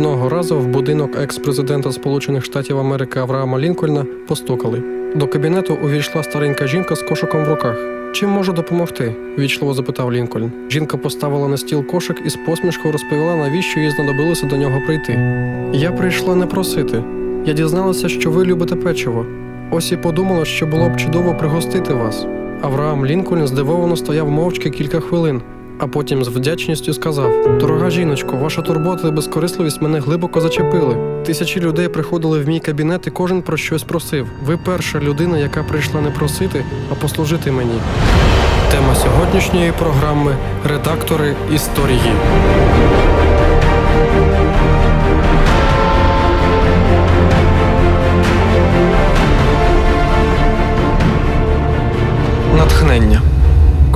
Одного разу в будинок екс-президента Сполучених Штатів Америки Авраама Лінкольна постукали. До кабінету увійшла старенька жінка з кошиком в руках. Чим можу допомогти? вічливо запитав Лінкольн. Жінка поставила на стіл кошик і з посмішкою розповіла, навіщо їй знадобилося до нього прийти. Я прийшла не просити. Я дізналася, що ви любите печиво. Ось і подумала, що було б чудово пригостити вас. Авраам Лінкольн здивовано стояв мовчки кілька хвилин, а потім з вдячністю сказав: Дорога жіночко, ваша турбота і безкорисливість мене глибоко зачепили. Тисячі людей приходили в мій кабінет, і кожен про щось просив. Ви перша людина, яка прийшла не просити, а послужити мені. Тема сьогоднішньої програми редактори історії. Натхнення.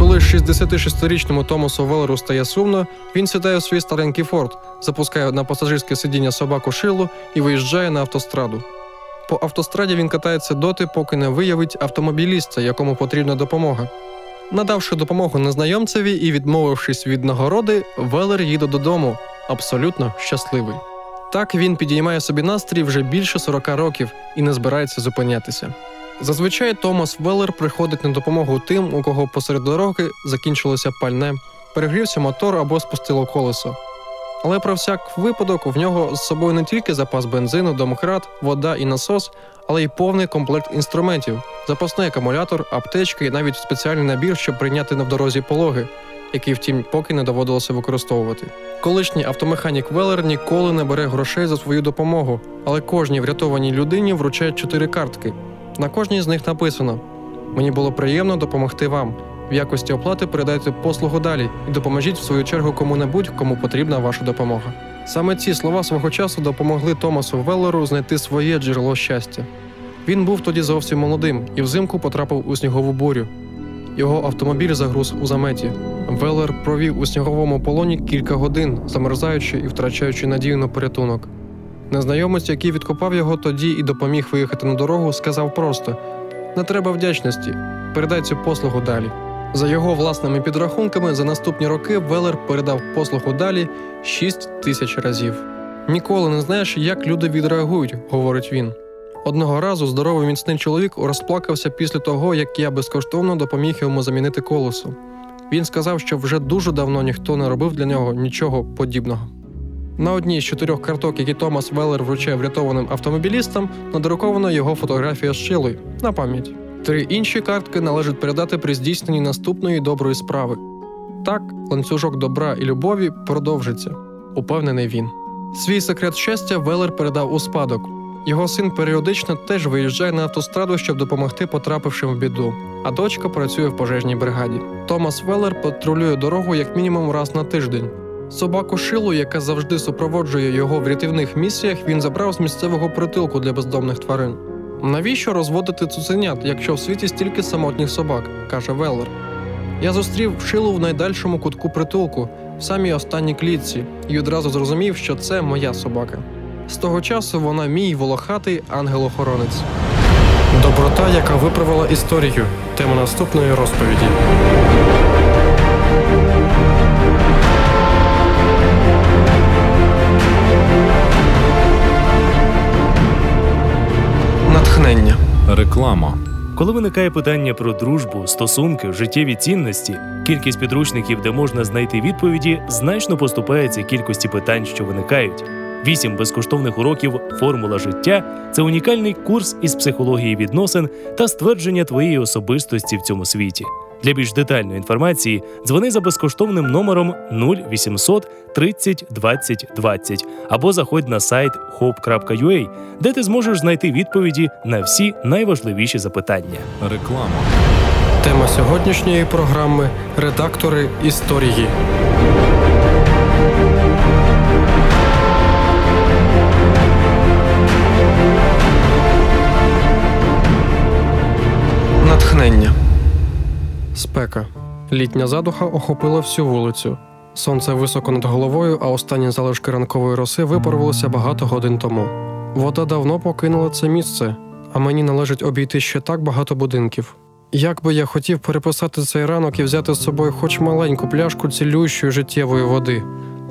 Коли 66-річному Томасу Велеру стає сумно, він сідає у свій старенький форт, запускає на пасажирське сидіння собаку шилу і виїжджає на автостраду. По автостраді він катається доти, поки не виявить автомобіліста, якому потрібна допомога. Надавши допомогу незнайомцеві і відмовившись від нагороди, Велер їде додому, абсолютно щасливий. Так він підіймає собі настрій вже більше 40 років і не збирається зупинятися. Зазвичай Томас Веллер приходить на допомогу тим, у кого посеред дороги закінчилося пальне, перегрівся мотор або спустило колесо. Але про всяк випадок в нього з собою не тільки запас бензину, домкрат, вода і насос, але й повний комплект інструментів, запасний акумулятор, аптечки і навіть спеціальний набір, щоб прийняти на дорозі пологи, який, втім, поки не доводилося використовувати. Колишній автомеханік Веллер ніколи не бере грошей за свою допомогу, але кожній врятованій людині вручають чотири картки. На кожній з них написано: Мені було приємно допомогти вам. В якості оплати передайте послугу далі і допоможіть в свою чергу кому-небудь, кому потрібна ваша допомога. Саме ці слова свого часу допомогли Томасу Веллеру знайти своє джерело щастя. Він був тоді зовсім молодим і взимку потрапив у снігову бурю. Його автомобіль загруз у заметі. Веллер провів у сніговому полоні кілька годин, замерзаючи і втрачаючи надію на порятунок. Незнайомець, який відкопав його тоді і допоміг виїхати на дорогу, сказав просто: не треба вдячності, передай цю послугу далі. За його власними підрахунками, за наступні роки Велер передав послугу далі 6 тисяч разів. Ніколи не знаєш, як люди відреагують, говорить він. Одного разу здоровий міцний чоловік розплакався після того, як я безкоштовно допоміг йому замінити колесо. Він сказав, що вже дуже давно ніхто не робив для нього нічого подібного. На одній з чотирьох карток, які Томас Веллер вручає врятованим автомобілістам, надрукована його фотографія з шилою на пам'ять. Три інші картки належить передати при здійсненні наступної доброї справи. Так, ланцюжок добра і любові продовжиться, упевнений він. Свій секрет щастя Веллер передав у спадок. Його син періодично теж виїжджає на автостраду, щоб допомогти потрапившим в біду, а дочка працює в пожежній бригаді. Томас Веллер патрулює дорогу як мінімум раз на тиждень. Собаку шилу, яка завжди супроводжує його в рятівних місіях, він забрав з місцевого притулку для бездомних тварин. Навіщо розводити цуценят, якщо в світі стільки самотніх собак, каже Веллер. Я зустрів шилу в найдальшому кутку притулку, в самій останній клітці, і одразу зрозумів, що це моя собака. З того часу вона мій волохатий ангел-охоронець. Доброта, яка виправила історію. Тема наступної розповіді. Реклама. Коли виникає питання про дружбу, стосунки, життєві цінності, кількість підручників, де можна знайти відповіді, значно поступається кількості питань, що виникають. Вісім безкоштовних уроків Формула життя це унікальний курс із психології відносин та ствердження твоєї особистості в цьому світі. Для більш детальної інформації дзвони за безкоштовним номером 0800 30 20 20 або заходь на сайт hope.ua, де ти зможеш знайти відповіді на всі найважливіші запитання. Реклама. Тема сьогоднішньої програми редактори історії. Натхнення. Спека. Літня задуха охопила всю вулицю. Сонце високо над головою, а останні залишки ранкової роси випарувалися багато годин тому. Вода давно покинула це місце, а мені належить обійти ще так багато будинків. Як би я хотів переписати цей ранок і взяти з собою хоч маленьку пляшку цілющої життєвої води.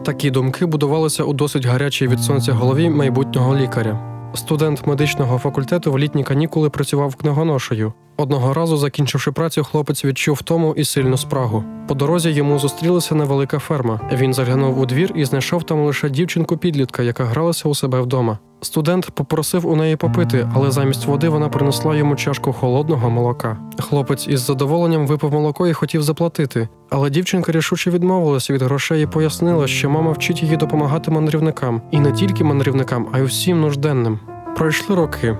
Такі думки будувалися у досить гарячій від сонця голові майбутнього лікаря. Студент медичного факультету в літні канікули працював книгоношею. Одного разу, закінчивши працю, хлопець відчув втому і сильну спрагу. По дорозі йому зустрілася невелика ферма. Він заглянув у двір і знайшов там лише дівчинку-підлітка, яка гралася у себе вдома. Студент попросив у неї попити, але замість води вона принесла йому чашку холодного молока. Хлопець із задоволенням випив молоко і хотів заплатити. Але дівчинка рішуче відмовилася від грошей і пояснила, що мама вчить її допомагати мандрівникам, і не тільки мандрівникам, а й усім нужденним. Пройшли роки.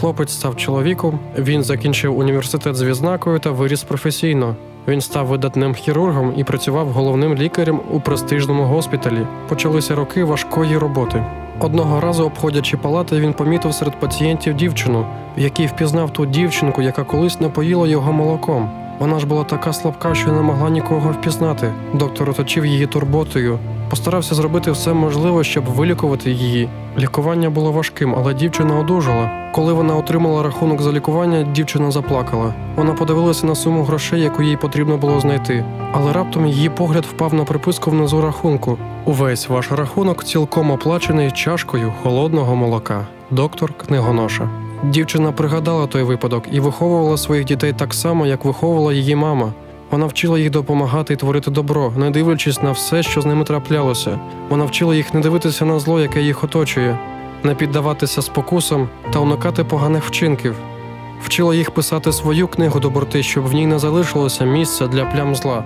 Хлопець став чоловіком. Він закінчив університет з відзнакою та виріс професійно. Він став видатним хірургом і працював головним лікарем у престижному госпіталі. Почалися роки важкої роботи. Одного разу, обходячи палати, він помітив серед пацієнтів дівчину, в якій впізнав ту дівчинку, яка колись напоїла його молоком. Вона ж була така слабка, що не могла нікого впізнати. Доктор оточив її турботою, постарався зробити все можливе, щоб вилікувати її. Лікування було важким, але дівчина одужала. Коли вона отримала рахунок за лікування, дівчина заплакала. Вона подивилася на суму грошей, яку їй потрібно було знайти. Але раптом її погляд впав на приписку внизу рахунку. Увесь ваш рахунок цілком оплачений чашкою холодного молока. Доктор книгоноша. Дівчина пригадала той випадок і виховувала своїх дітей так само, як виховувала її мама. Вона вчила їх допомагати і творити добро, не дивлячись на все, що з ними траплялося. Вона вчила їх не дивитися на зло, яке їх оточує, не піддаватися спокусам та уникати поганих вчинків. Вчила їх писати свою книгу доброти, щоб в ній не залишилося місця для плям зла,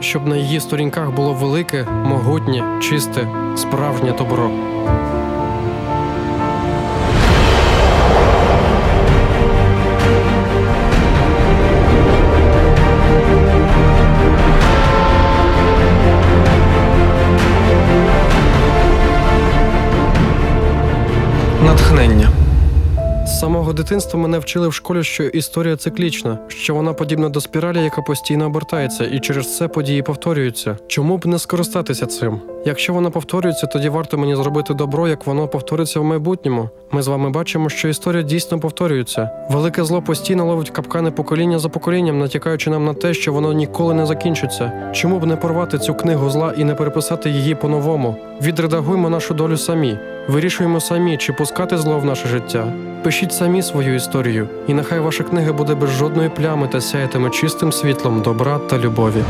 щоб на її сторінках було велике, могутнє, чисте, справжнє добро. Натхнення. З самого дитинства мене вчили в школі, що історія циклічна, що вона подібна до спіралі, яка постійно обертається, і через це події повторюються. Чому б не скористатися цим? Якщо вона повторюється, тоді варто мені зробити добро, як воно повториться в майбутньому. Ми з вами бачимо, що історія дійсно повторюється. Велике зло постійно ловить капкани покоління за поколінням, натякаючи нам на те, що воно ніколи не закінчиться. Чому б не порвати цю книгу зла і не переписати її по-новому? Відредагуємо нашу долю самі, вирішуємо самі, чи пускати зло в наше життя. Пишіть самі свою історію, і нехай ваша книга буде без жодної плями та сяятиме чистим світлом добра та любові.